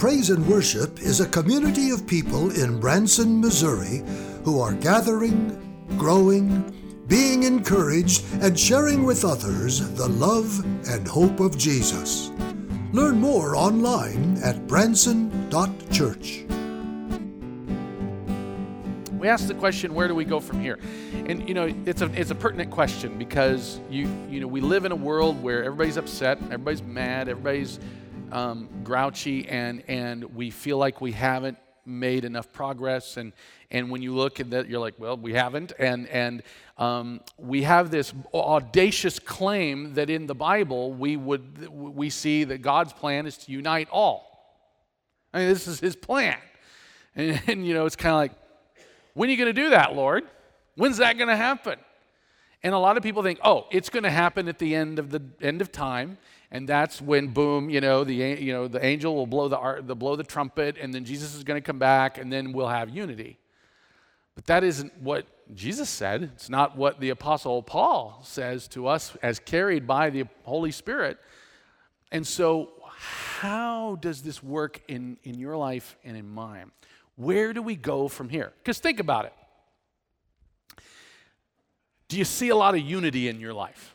Praise and Worship is a community of people in Branson, Missouri who are gathering, growing, being encouraged, and sharing with others the love and hope of Jesus. Learn more online at branson.church. We ask the question, where do we go from here? And you know, it's a it's a pertinent question because you you know we live in a world where everybody's upset, everybody's mad, everybody's um, grouchy and, and we feel like we haven't made enough progress. And, and when you look at that, you're like, well, we haven't. And, and um, we have this audacious claim that in the Bible, we, would, we see that God's plan is to unite all. I mean, this is his plan. And, and you know, it's kind of like, when are you going to do that, Lord? When's that going to happen? And a lot of people think, oh, it's going to happen at the end of the end of time, and that's when boom, you know, the you know the angel will blow the, the blow the trumpet, and then Jesus is going to come back, and then we'll have unity. But that isn't what Jesus said. It's not what the apostle Paul says to us as carried by the Holy Spirit. And so, how does this work in, in your life and in mine? Where do we go from here? Because think about it. Do you see a lot of unity in your life?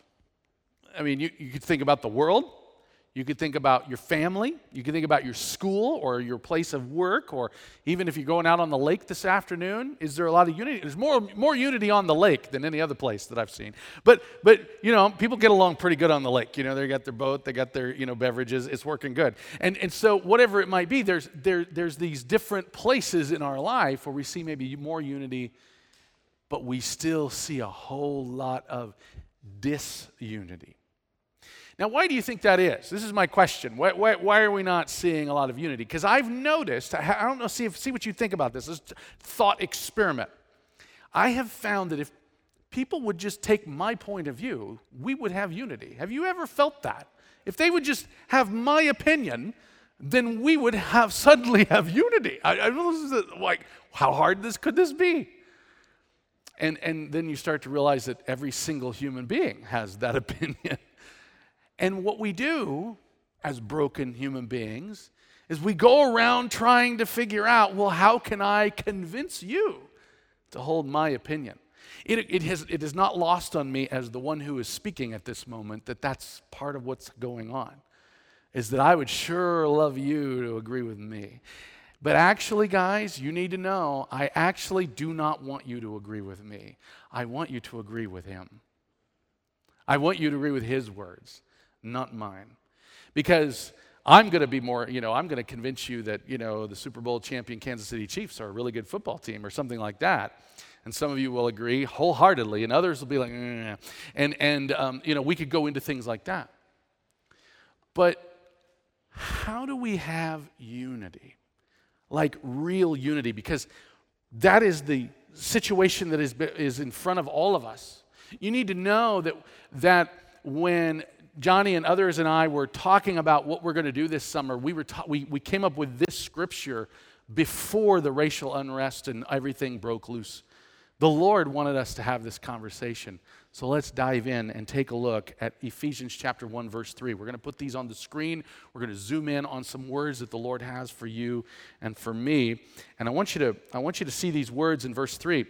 I mean, you, you could think about the world, you could think about your family, you could think about your school or your place of work, or even if you're going out on the lake this afternoon, is there a lot of unity? There's more, more unity on the lake than any other place that I've seen. But, but, you know, people get along pretty good on the lake. You know, they got their boat, they got their, you know, beverages, it's working good. And, and so, whatever it might be, there's, there, there's these different places in our life where we see maybe more unity, but we still see a whole lot of disunity. Now, why do you think that is? This is my question. Why, why, why are we not seeing a lot of unity? Because I've noticed, I don't know, see, if, see what you think about this. This thought experiment. I have found that if people would just take my point of view, we would have unity. Have you ever felt that? If they would just have my opinion, then we would have suddenly have unity. I, I like, how hard this could this be? And, and then you start to realize that every single human being has that opinion. And what we do as broken human beings is we go around trying to figure out, well, how can I convince you to hold my opinion? It, it, has, it is not lost on me as the one who is speaking at this moment that that's part of what's going on, is that I would sure love you to agree with me. But actually, guys, you need to know I actually do not want you to agree with me. I want you to agree with him. I want you to agree with his words not mine. Because I'm going to be more, you know, I'm going to convince you that, you know, the Super Bowl champion Kansas City Chiefs are a really good football team or something like that. And some of you will agree wholeheartedly, and others will be like, mm. and, and um, you know, we could go into things like that. But how do we have unity? Like real unity? Because that is the situation that is, is in front of all of us. You need to know that, that when Johnny and others and I were talking about what we're going to do this summer, we, were ta- we, we came up with this scripture before the racial unrest and everything broke loose. The Lord wanted us to have this conversation. So let's dive in and take a look at Ephesians chapter 1 verse 3. We're going to put these on the screen. We're going to zoom in on some words that the Lord has for you and for me. And I want you to I want you to see these words in verse 3.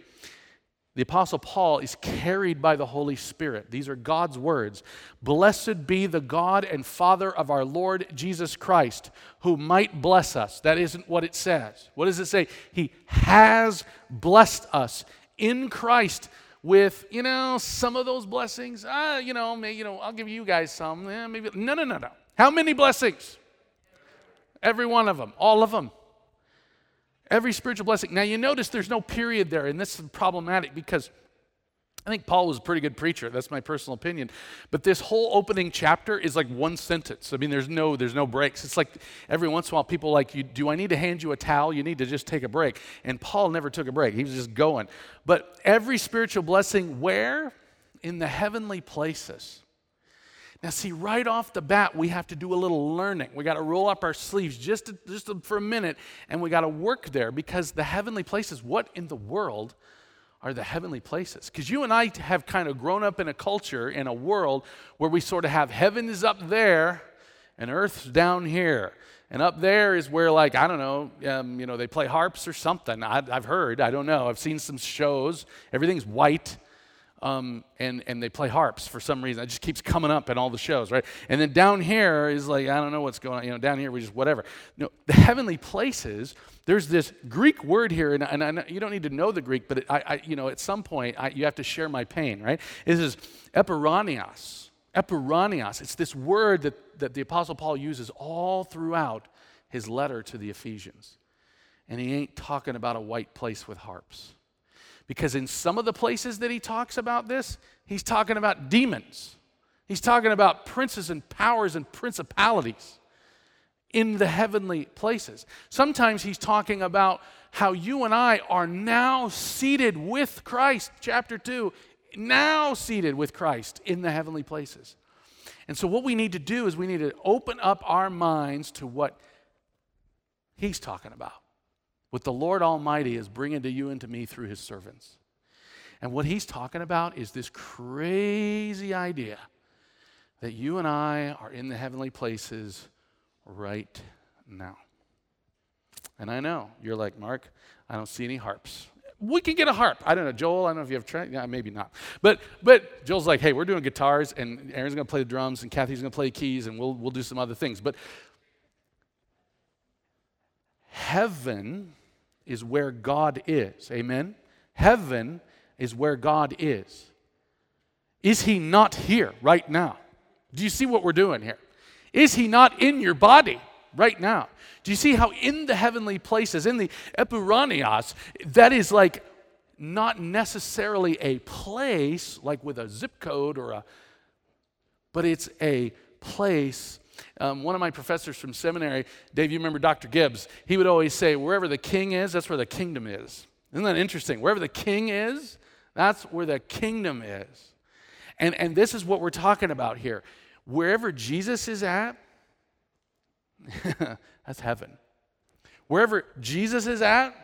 The Apostle Paul is carried by the Holy Spirit. These are God's words. Blessed be the God and Father of our Lord Jesus Christ, who might bless us. That isn't what it says. What does it say? He has blessed us in Christ with, you know, some of those blessings. Uh, you know, maybe, you know, I'll give you guys some. Eh, maybe. No, no, no, no. How many blessings? Every one of them. All of them. Every spiritual blessing. Now, you notice there's no period there, and this is problematic because I think Paul was a pretty good preacher. That's my personal opinion. But this whole opening chapter is like one sentence. I mean, there's no there's no breaks. It's like every once in a while people like do I need to hand you a towel? You need to just take a break. And Paul never took a break. He was just going. But every spiritual blessing where? In the heavenly places. Now, see, right off the bat, we have to do a little learning. We got to roll up our sleeves just, to, just for a minute, and we got to work there because the heavenly places, what in the world are the heavenly places? Because you and I have kind of grown up in a culture, in a world where we sort of have heaven is up there and earth's down here. And up there is where, like, I don't know, um, you know, they play harps or something. I, have heard, I don't know. I've seen some shows. Everything's white, um, and, and they play harps for some reason. It just keeps coming up in all the shows, right? And then down here is like, I don't know what's going on. You know, down here we just whatever. Know, the heavenly places, there's this Greek word here, and, and, and you don't need to know the Greek, but it, I, I, you know, at some point I, you have to share my pain, right? This is epouranios Epouranios. It's this word that, that the Apostle Paul uses all throughout his letter to the Ephesians. And he ain't talking about a white place with harps. Because in some of the places that he talks about this, he's talking about demons. He's talking about princes and powers and principalities in the heavenly places. Sometimes he's talking about how you and I are now seated with Christ, chapter 2, now seated with Christ in the heavenly places. And so, what we need to do is we need to open up our minds to what He's talking about, what the Lord Almighty is bringing to you and to me through His servants. And what He's talking about is this crazy idea that you and I are in the heavenly places right now. And I know you're like, Mark, I don't see any harps we can get a harp. I don't know, Joel. I don't know if you have tried. Yeah, maybe not. But but Joel's like, hey, we're doing guitars, and Aaron's going to play the drums, and Kathy's going to play keys, and we'll we'll do some other things. But heaven is where God is. Amen. Heaven is where God is. Is He not here right now? Do you see what we're doing here? Is He not in your body? right now. Do you see how in the heavenly places, in the epouranios, that is like not necessarily a place like with a zip code or a, but it's a place. Um, one of my professors from seminary, Dave, you remember Dr. Gibbs, he would always say, wherever the king is, that's where the kingdom is. Isn't that interesting? Wherever the king is, that's where the kingdom is. And, and this is what we're talking about here. Wherever Jesus is at, that's heaven. Wherever Jesus is at,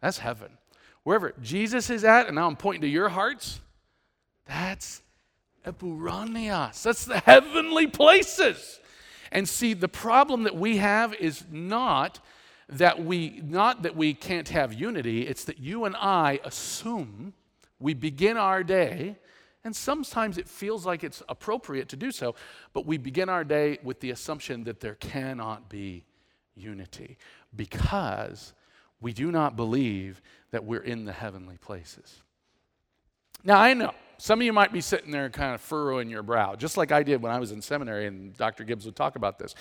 that's heaven. Wherever Jesus is at, and now I'm pointing to your hearts, that's epouranios. That's the heavenly places. And see, the problem that we have is not that we not that we can't have unity, it's that you and I assume we begin our day and sometimes it feels like it's appropriate to do so, but we begin our day with the assumption that there cannot be unity because we do not believe that we're in the heavenly places. Now, I know some of you might be sitting there kind of furrowing your brow, just like I did when I was in seminary, and Dr. Gibbs would talk about this.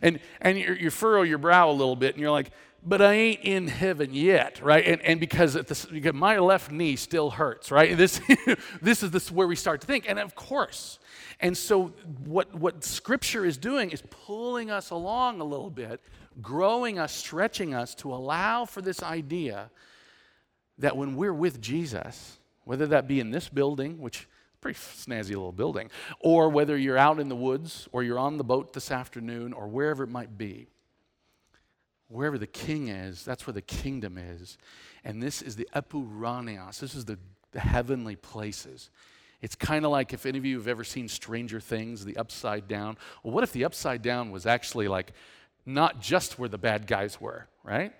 And, and you, you furrow your brow a little bit, and you're like, but I ain't in heaven yet, right? And, and because, the, my left knee still hurts, right? This, this is this where we start to think. And of course, and so what, what Scripture is doing is pulling us along a little bit, growing us, stretching us to allow for this idea that when we're with Jesus, whether that be in this building, which is a pretty snazzy little building, or whether you're out in the woods or you're on the boat this afternoon or wherever it might be, Wherever the king is, that's where the kingdom is. And this is the epouranios. This is the, the heavenly places. It's kind of like if any of you have ever seen Stranger Things, the upside down. Well, what if the upside down was actually like not just where the bad guys were, right?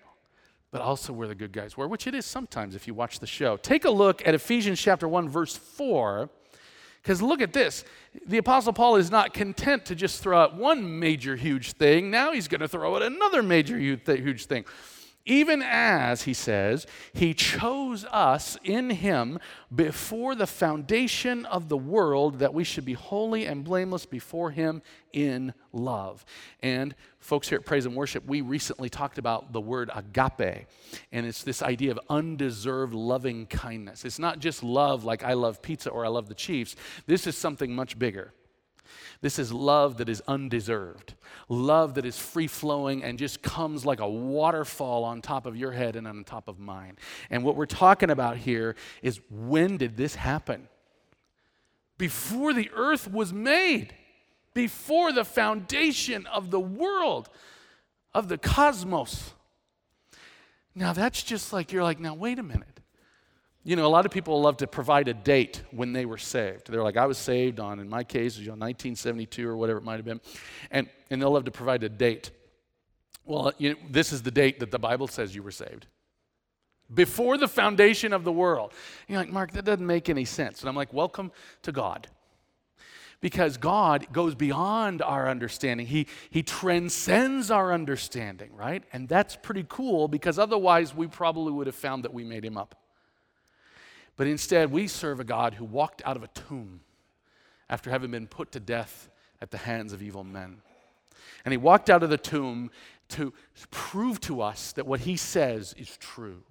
But also where the good guys were, which it is sometimes if you watch the show. Take a look at Ephesians chapter 1, verse 4. Because look at this. The Apostle Paul is not content to just throw out one major, huge thing. Now he's going to throw out another major, huge thing. Even as, he says, he chose us in him before the foundation of the world that we should be holy and blameless before him in love. And folks here at Praise and Worship, we recently talked about the word agape, and it's this idea of undeserved loving kindness. It's not just love like I love pizza or I love the Chiefs, this is something much bigger. This is love that is undeserved, love that is free flowing and just comes like a waterfall on top of your head and on top of mine. And what we're talking about here is when did this happen? Before the earth was made, before the foundation of the world, of the cosmos. Now that's just like, you're like, now wait a minute. You know, a lot of people love to provide a date when they were saved. They're like, I was saved on, in my case, you know, 1972 or whatever it might have been. And, and they'll love to provide a date. Well, uh, you know, this is the date that the Bible says you were saved. Before the foundation of the world. You're like, Mark, that doesn't make any sense. And I'm like, welcome to God because God goes beyond our understanding. He, he transcends our understanding, right? And that's pretty cool because otherwise we probably would have found that we made him up. But instead, we serve a God who walked out of a tomb after having been put to death at the hands of evil men. And he walked out of the tomb to prove to us that what he says is true.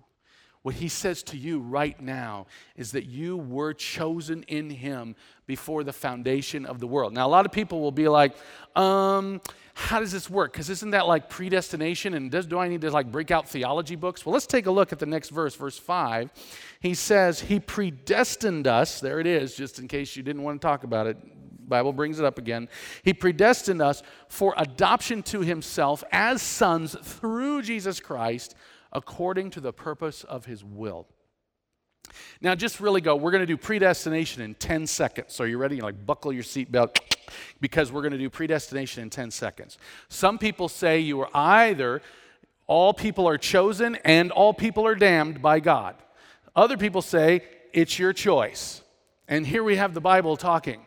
What he says to you right now is that you were chosen in him before the foundation of the world. Now, a lot of people will be like, um, how does this work? Because isn't that like predestination? And does, do I need to like break out theology books? Well, let's take a look at the next verse, verse 5. He says, He predestined us. There it is, just in case you didn't want to talk about it. Bible brings it up again. He predestined us for adoption to himself as sons through Jesus Christ according to the purpose of his will. Now, just really go. We're going to do predestination in 10 seconds. So, you ready? You like buckle your seatbelt because we're going to do predestination in 10 seconds. Some people say you are either all people are chosen and all people are damned by God. Other people say it's your choice. And here we have the Bible talking.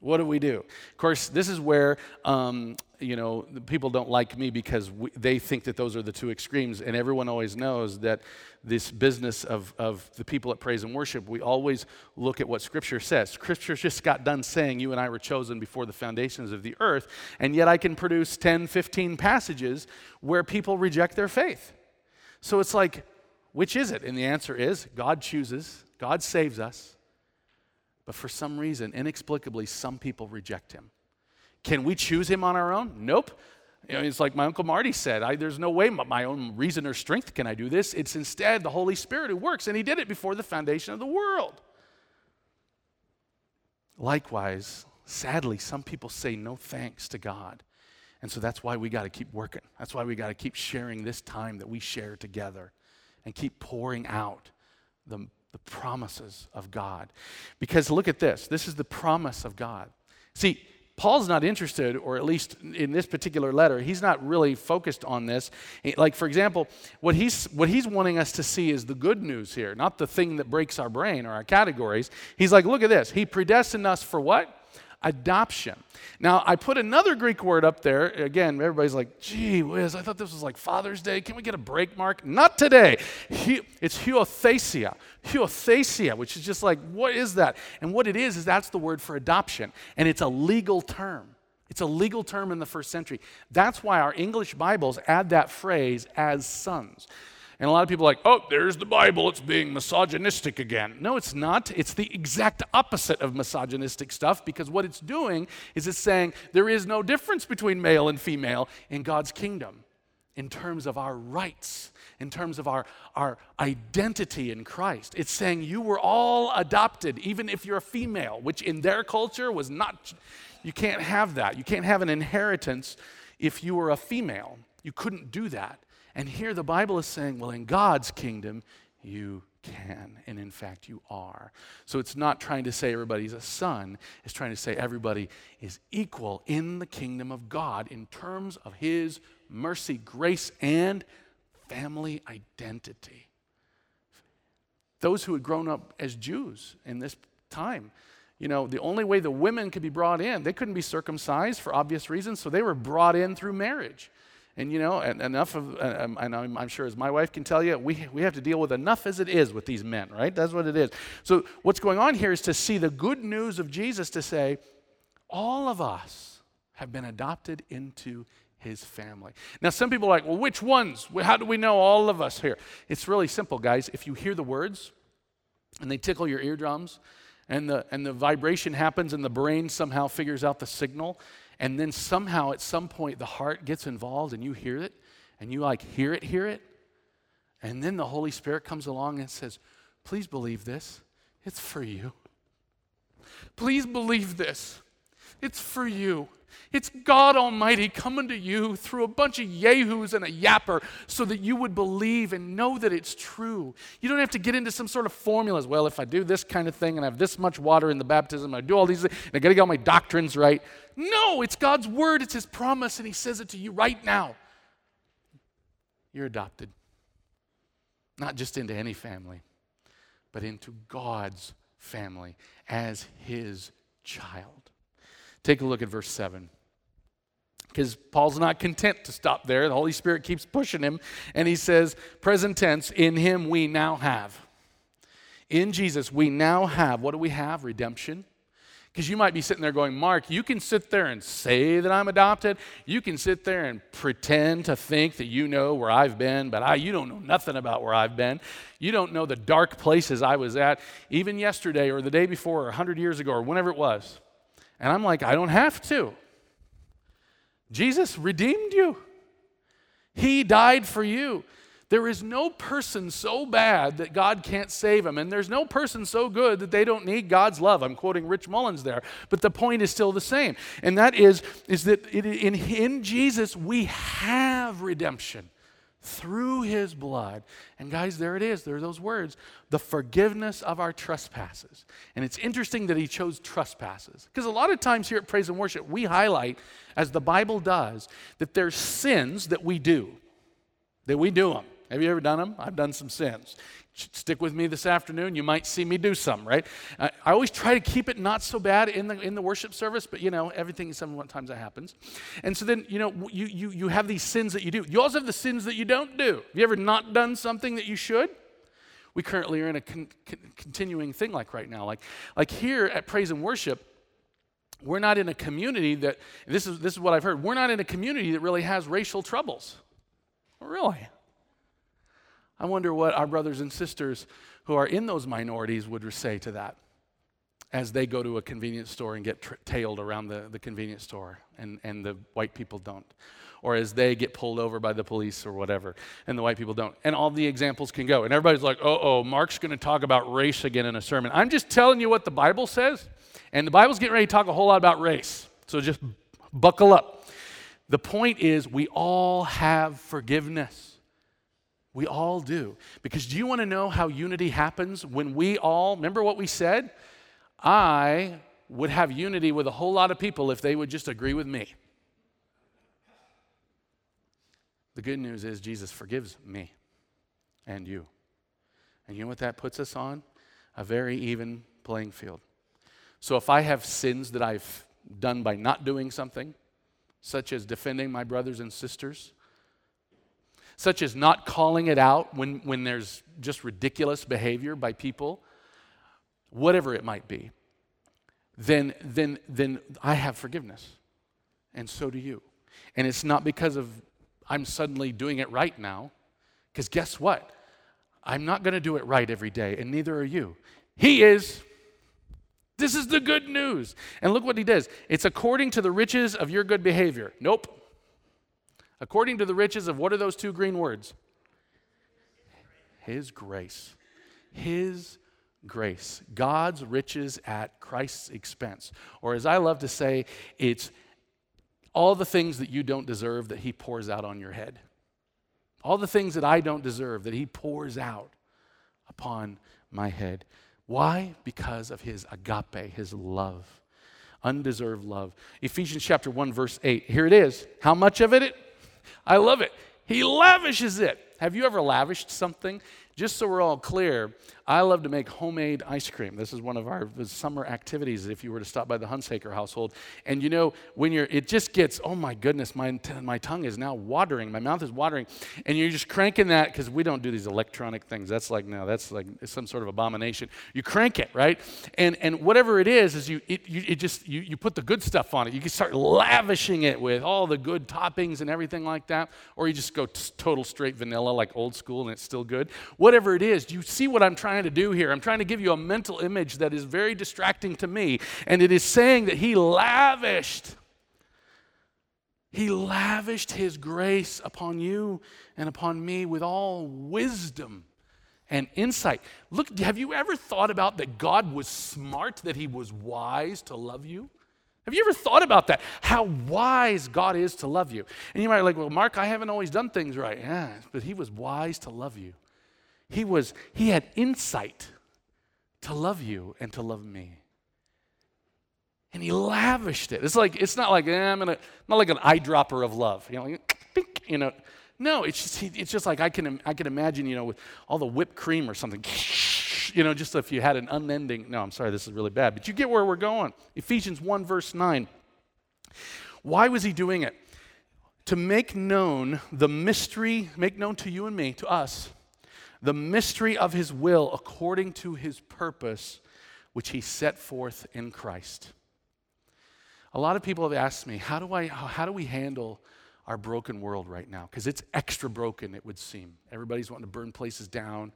What do we do? Of course, this is where um, you know people don't like me because we, they think that those are the two extremes, and everyone always knows that this business of, of the people at praise and worship, we always look at what Scripture says. Scripture just got done saying you and I were chosen before the foundations of the earth, and yet I can produce 10, 15 passages where people reject their faith. So it's like, which is it? And the answer is God chooses, God saves us. But for some reason, inexplicably, some people reject him. Can we choose him on our own? Nope. You know, it's like my Uncle Marty said I, there's no way my own reason or strength can I do this. It's instead the Holy Spirit who works, and he did it before the foundation of the world. Likewise, sadly, some people say no thanks to God. And so that's why we got to keep working. That's why we got to keep sharing this time that we share together and keep pouring out the the promises of God. Because look at this this is the promise of God. See, Paul's not interested, or at least in this particular letter, he's not really focused on this. Like, for example, what he's, what he's wanting us to see is the good news here, not the thing that breaks our brain or our categories. He's like, look at this. He predestined us for what? Adoption. Now, I put another Greek word up there. Again, everybody's like, gee whiz, I thought this was like Father's Day. Can we get a break mark? Not today. It's huiothesia. Huiothesia, which is just like, what is that? And what it is, is that's the word for adoption. And it's a legal term. It's a legal term in the first century. That's why our English Bibles add that phrase as sons. And a lot of people are like, oh, there's the Bible, it's being misogynistic again. No, it's not. It's the exact opposite of misogynistic stuff because what it's doing is it's saying there is no difference between male and female in God's kingdom in terms of our rights, in terms of our, our identity in Christ. It's saying you were all adopted, even if you're a female, which in their culture was not, you can't have that. You can't have an inheritance if you were a female. You couldn't do that. And here the Bible is saying, well, in God's kingdom, you can. And in fact, you are. So it's not trying to say everybody's a son, it's trying to say everybody is equal in the kingdom of God in terms of his mercy, grace, and family identity. Those who had grown up as Jews in this time, you know, the only way the women could be brought in, they couldn't be circumcised for obvious reasons, so they were brought in through marriage. And you know, enough of, uh, um, and I'm, I'm, sure as my wife can tell you, we, we have to deal with enough as it is with these men, right? That's what it is. So, what's going on here is to see the good news of Jesus to say, all of us have been adopted into his family. Now, some people are like, well, which ones? How do we know all of us here? It's really simple, guys. If you hear the words and they tickle your eardrums, and the, and the vibration happens, and the brain somehow figures out the signal and then somehow at some point the heart gets involved and you hear it and you like hear it hear it. And then the holy spirit comes along and says please believe this. It's for you. Please believe this. It's for you. It's God Almighty coming to you through a bunch of yahoos and a yapper so that you would believe and know that it's true. You don't have to get into some sort of formulas. Well, if I do this kind of thing and I have this much water in the baptism, I do all these things, and I got to get all my doctrines right. No, it's God's word, it's His promise, and He says it to you right now. You're adopted. Not just into any family, but into God's family as His child. Take a look at verse 7. Because Paul's not content to stop there. The Holy Spirit keeps pushing him, and he says, present tense, in him we now have. In Jesus, we now have, what do we have? Redemption. Because you might be sitting there going, Mark, you can sit there and say that I'm adopted. You can sit there and pretend to think that you know where I've been, but I, you don't know nothing about where I've been. You don't know the dark places I was at, even yesterday or the day before or 100 years ago or whenever it was. And I'm like, I don't have to. Jesus redeemed you, He died for you. There is no person so bad that God can't save him, and there's no person so good that they don't need God's love. I'm quoting Rich Mullins there, but the point is still the same, and that is, is that in, in Jesus we have redemption through his blood. And guys, there it is. There are those words the forgiveness of our trespasses. And it's interesting that he chose trespasses because a lot of times here at Praise and Worship, we highlight, as the Bible does, that there's sins that we do, that we do them. Have you ever done them? I've done some sins. Stick with me this afternoon. You might see me do some right? I always try to keep it not so bad in the in the worship service but you know everything sometimes that happens. And so then you know you you you have these sins that you do. You also have the sins that you don't do. Have you ever not done something that you should? We currently are in a con- con- continuing thing like right now. Like like here at praise and worship we're not in a community that this is this is what i've heard we're not in a community that really has racial troubles. Really I wonder what our brothers and sisters who are in those minorities would say to that as they go to a convenience store and get tra- tailed around the, the convenience store and, and the white people don't. Or as they get pulled over by the police or whatever, and the white people don't. And all the examples can go. And everybody's like, oh, oh, Mark's going to talk about race again in a sermon. I'm just telling you what the Bible says. And the Bible's getting ready to talk a whole lot about race. So just buckle up. The point is, we all have forgiveness. We all do. Because do you want to know how unity happens when we all, remember what we said? I would have unity with a whole lot of people if they would just agree with me. The good news is Jesus forgives me and you. And you know what that puts us on? A very even playing field. So if I have sins that I've done by not doing something, such as defending my brothers and sisters, such as not calling it out when, when there's just ridiculous behavior by people, whatever it might be, then, then, then I have forgiveness. And so do you. And it's not because of I'm suddenly doing it right now, because guess what? I'm not going to do it right every day, and neither are you. He is. This is the good news. And look what he does. It's according to the riches of your good behavior. Nope. According to the riches of what are those two green words? His grace. His grace. God's riches at Christ's expense. Or as I love to say, it's all the things that you don't deserve that He pours out on your head. All the things that I don't deserve that He pours out upon my head. Why? Because of His agape, His love, undeserved love. Ephesians chapter 1, verse 8. Here it is. How much of it? I love it. He lavishes it. Have you ever lavished something? Just so we're all clear, I love to make homemade ice cream. This is one of our summer activities if you were to stop by the Hunsaker household. And you know, when you're, it just gets, oh my goodness, my, my tongue is now watering, my mouth is watering. And you're just cranking that, because we don't do these electronic things. That's like, no, that's like some sort of abomination. You crank it, right? And, and whatever it is, is you, it, you, it just, you, you put the good stuff on it. You can start lavishing it with all the good toppings and everything like that. Or you just go t- total straight vanilla, like old school, and it's still good. Whatever it is, do you see what I'm trying trying to do here. I'm trying to give you a mental image that is very distracting to me. And it is saying that He lavished, He lavished His grace upon you and upon me with all wisdom and insight. Look, have you ever thought about that God was smart, that He was wise to love you? Have you ever thought about that? How wise God is to love you. And you might be like, well, Mark, I haven't always done things right. Yeah, but he was wise to love you. He was, he had insight to love you and to love me. And he lavished it. It's like, it's not like, eh, I'm gonna, not like an eyedropper of love. You know, like, you know. No, it's just, it's just like I can, I can imagine, you know, with all the whipped cream or something you know, just if you had an unending, no, I'm sorry, this is really bad, but you get where we're going. Ephesians 1, verse 9. Why was he doing it? To make known the mystery, make known to you and me, to us, the mystery of his will according to his purpose, which he set forth in Christ. A lot of people have asked me, how do, I, how do we handle our broken world right now? Because it's extra broken, it would seem. Everybody's wanting to burn places down.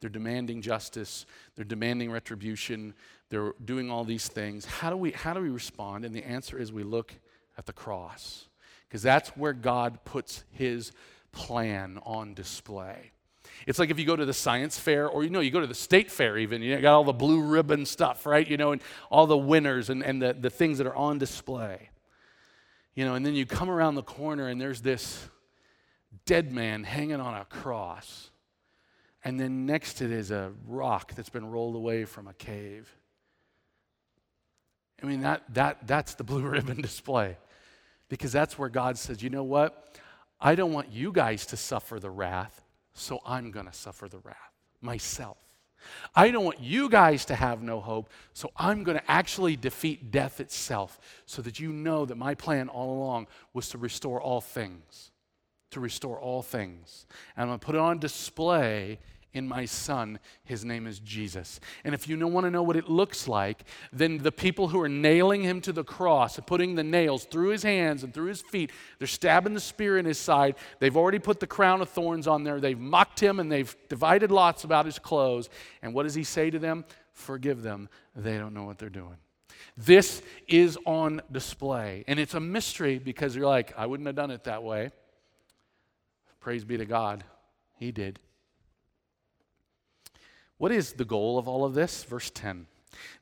They're demanding justice, they're demanding retribution, they're doing all these things. How do we, how do we respond? And the answer is we look at the cross, because that's where God puts his plan on display. It's like if you go to the science fair, or you know, you go to the state fair even, you got all the blue ribbon stuff, right? You know, and all the winners and, and the, the things that are on display. You know, and then you come around the corner and there's this dead man hanging on a cross and then next to it is a rock that's been rolled away from a cave. I mean, that, that, that's the blue ribbon display. Because that's where God says, you know what? I don't want you guys to suffer the wrath, so I'm going to suffer the wrath myself. I don't want you guys to have no hope, so I'm going to actually defeat death itself so that you know that my plan all along was to restore all things to restore all things. And I'm going to put it on display in my son. His name is Jesus. And if you want to know what it looks like, then the people who are nailing him to the cross and putting the nails through his hands and through his feet, they're stabbing the spear in his side. They've already put the crown of thorns on there. They've mocked him and they've divided lots about his clothes. And what does he say to them? Forgive them. They don't know what they're doing. This is on display. And it's a mystery because you're like, I wouldn't have done it that way. Praise be to God. He did. What is the goal of all of this? Verse 10.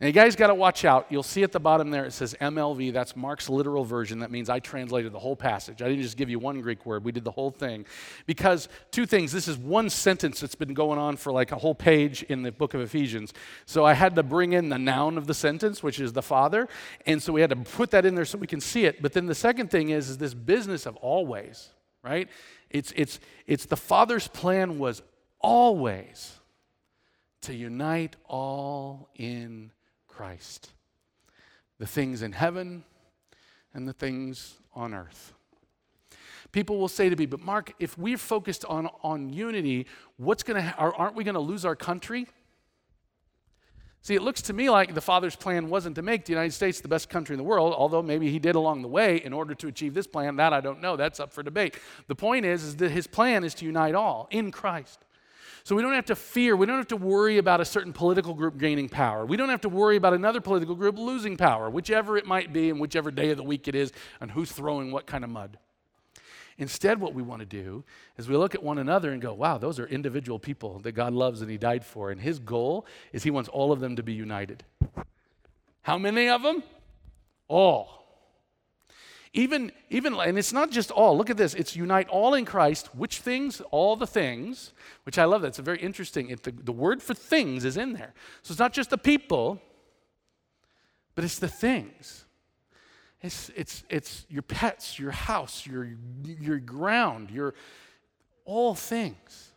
Now, you guys got to watch out. You'll see at the bottom there it says MLV. That's Mark's literal version. That means I translated the whole passage. I didn't just give you one Greek word, we did the whole thing. Because two things this is one sentence that's been going on for like a whole page in the book of Ephesians. So I had to bring in the noun of the sentence, which is the Father. And so we had to put that in there so we can see it. But then the second thing is, is this business of always, right? It's, it's, it's the Father's plan was always to unite all in Christ the things in heaven and the things on earth. People will say to me, but Mark, if we're focused on, on unity, what's going to, aren't we going to lose our country? See, it looks to me like the Father's plan wasn't to make the United States the best country in the world, although maybe he did along the way in order to achieve this plan. That I don't know. That's up for debate. The point is, is that his plan is to unite all in Christ. So we don't have to fear, we don't have to worry about a certain political group gaining power. We don't have to worry about another political group losing power, whichever it might be and whichever day of the week it is, and who's throwing what kind of mud. Instead, what we want to do is we look at one another and go, wow, those are individual people that God loves and He died for. And His goal is He wants all of them to be united. How many of them? All. Even, even, and it's not just all. Look at this. It's unite all in Christ. Which things? All the things. Which I love. That's a very interesting. It, the, the word for things is in there. So it's not just the people, but it's the things. It's, it's, it's your pets, your house, your, your ground, your all things.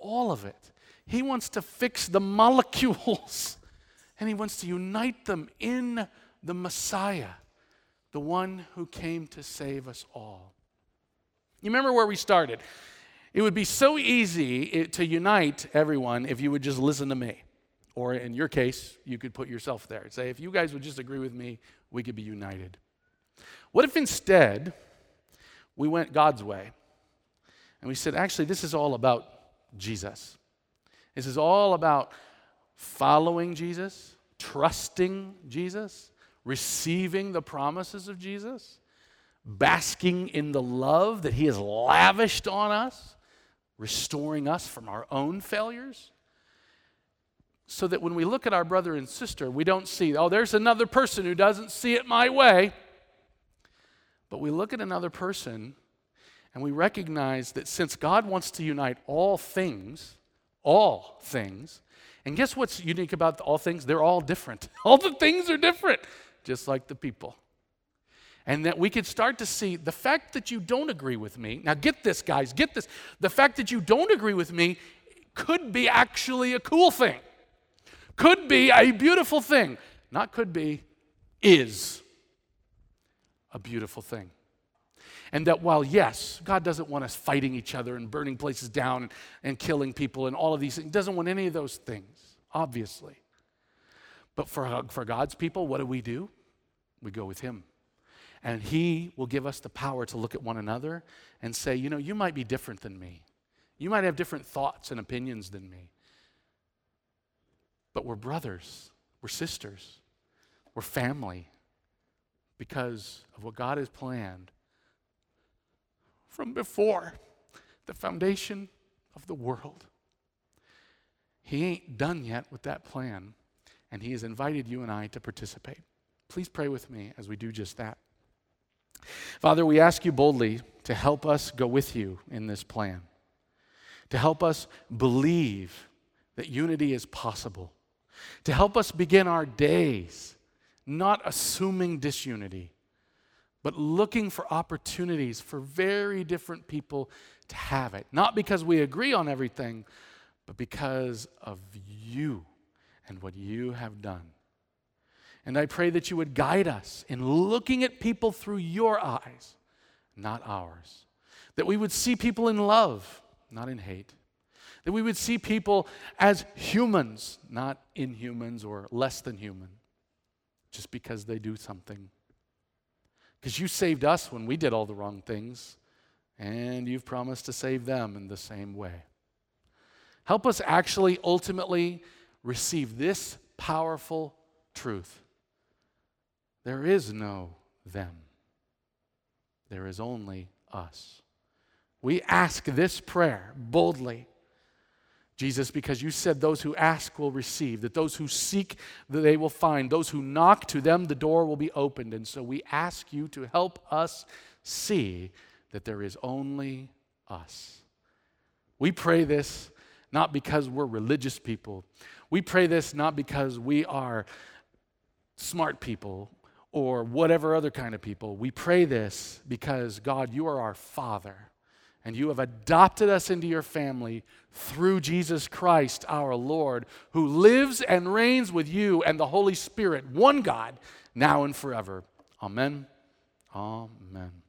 All of it. He wants to fix the molecules and he wants to unite them in the Messiah, the one who came to save us all. You remember where we started? It would be so easy to unite everyone if you would just listen to me. Or in your case, you could put yourself there and say, if you guys would just agree with me, we could be united. What if instead we went God's way and we said, actually, this is all about Jesus? This is all about following Jesus, trusting Jesus, receiving the promises of Jesus, basking in the love that He has lavished on us, restoring us from our own failures so that when we look at our brother and sister, we don't see, oh, there's another person who doesn't see it my way. But we look at another person and we recognize that since God wants to unite all things, all things, and guess what's unique about all things? They're all different. All the things are different, just like the people. And that we could start to see the fact that you don't agree with me. Now, get this, guys, get this. The fact that you don't agree with me could be actually a cool thing, could be a beautiful thing. Not could be, is a beautiful thing. And that while, yes, God doesn't want us fighting each other and burning places down and, and killing people and all of these things, doesn't want any of those things, obviously. But for, for God's people, what do we do? We go with Him. And He will give us the power to look at one another and say, you know, you might be different than me. You might have different thoughts and opinions than me. But we're brothers, we're sisters, we're family because of what God has planned from before the foundation of the world. He ain't done yet with that plan, and He has invited you and I to participate. Please pray with me as we do just that. Father, we ask you boldly to help us go with you in this plan, to help us believe that unity is possible, to help us begin our days not assuming disunity but looking for opportunities for very different people to have it. Not because we agree on everything, but because of you and what you have done. And I pray that you would guide us in looking at people through your eyes, not ours. That we would see people in love, not in hate. That we would see people as humans, not inhumans or less than human, just because they do something because you saved us when we did all the wrong things, and you've promised to save them in the same way. Help us actually ultimately receive this powerful truth there is no them, there is only us. We ask this prayer boldly Jesus, because you said those who ask will receive, that those who seek, they will find, those who knock, to them the door will be opened. And so we ask you to help us see that there is only us. We pray this not because we're religious people. We pray this not because we are smart people or whatever other kind of people. We pray this because, God, you are our Father and you have adopted us into your family through Jesus Christ our Lord, who lives and reigns with you and the Holy Spirit, one God, now and forever. Amen. Amen.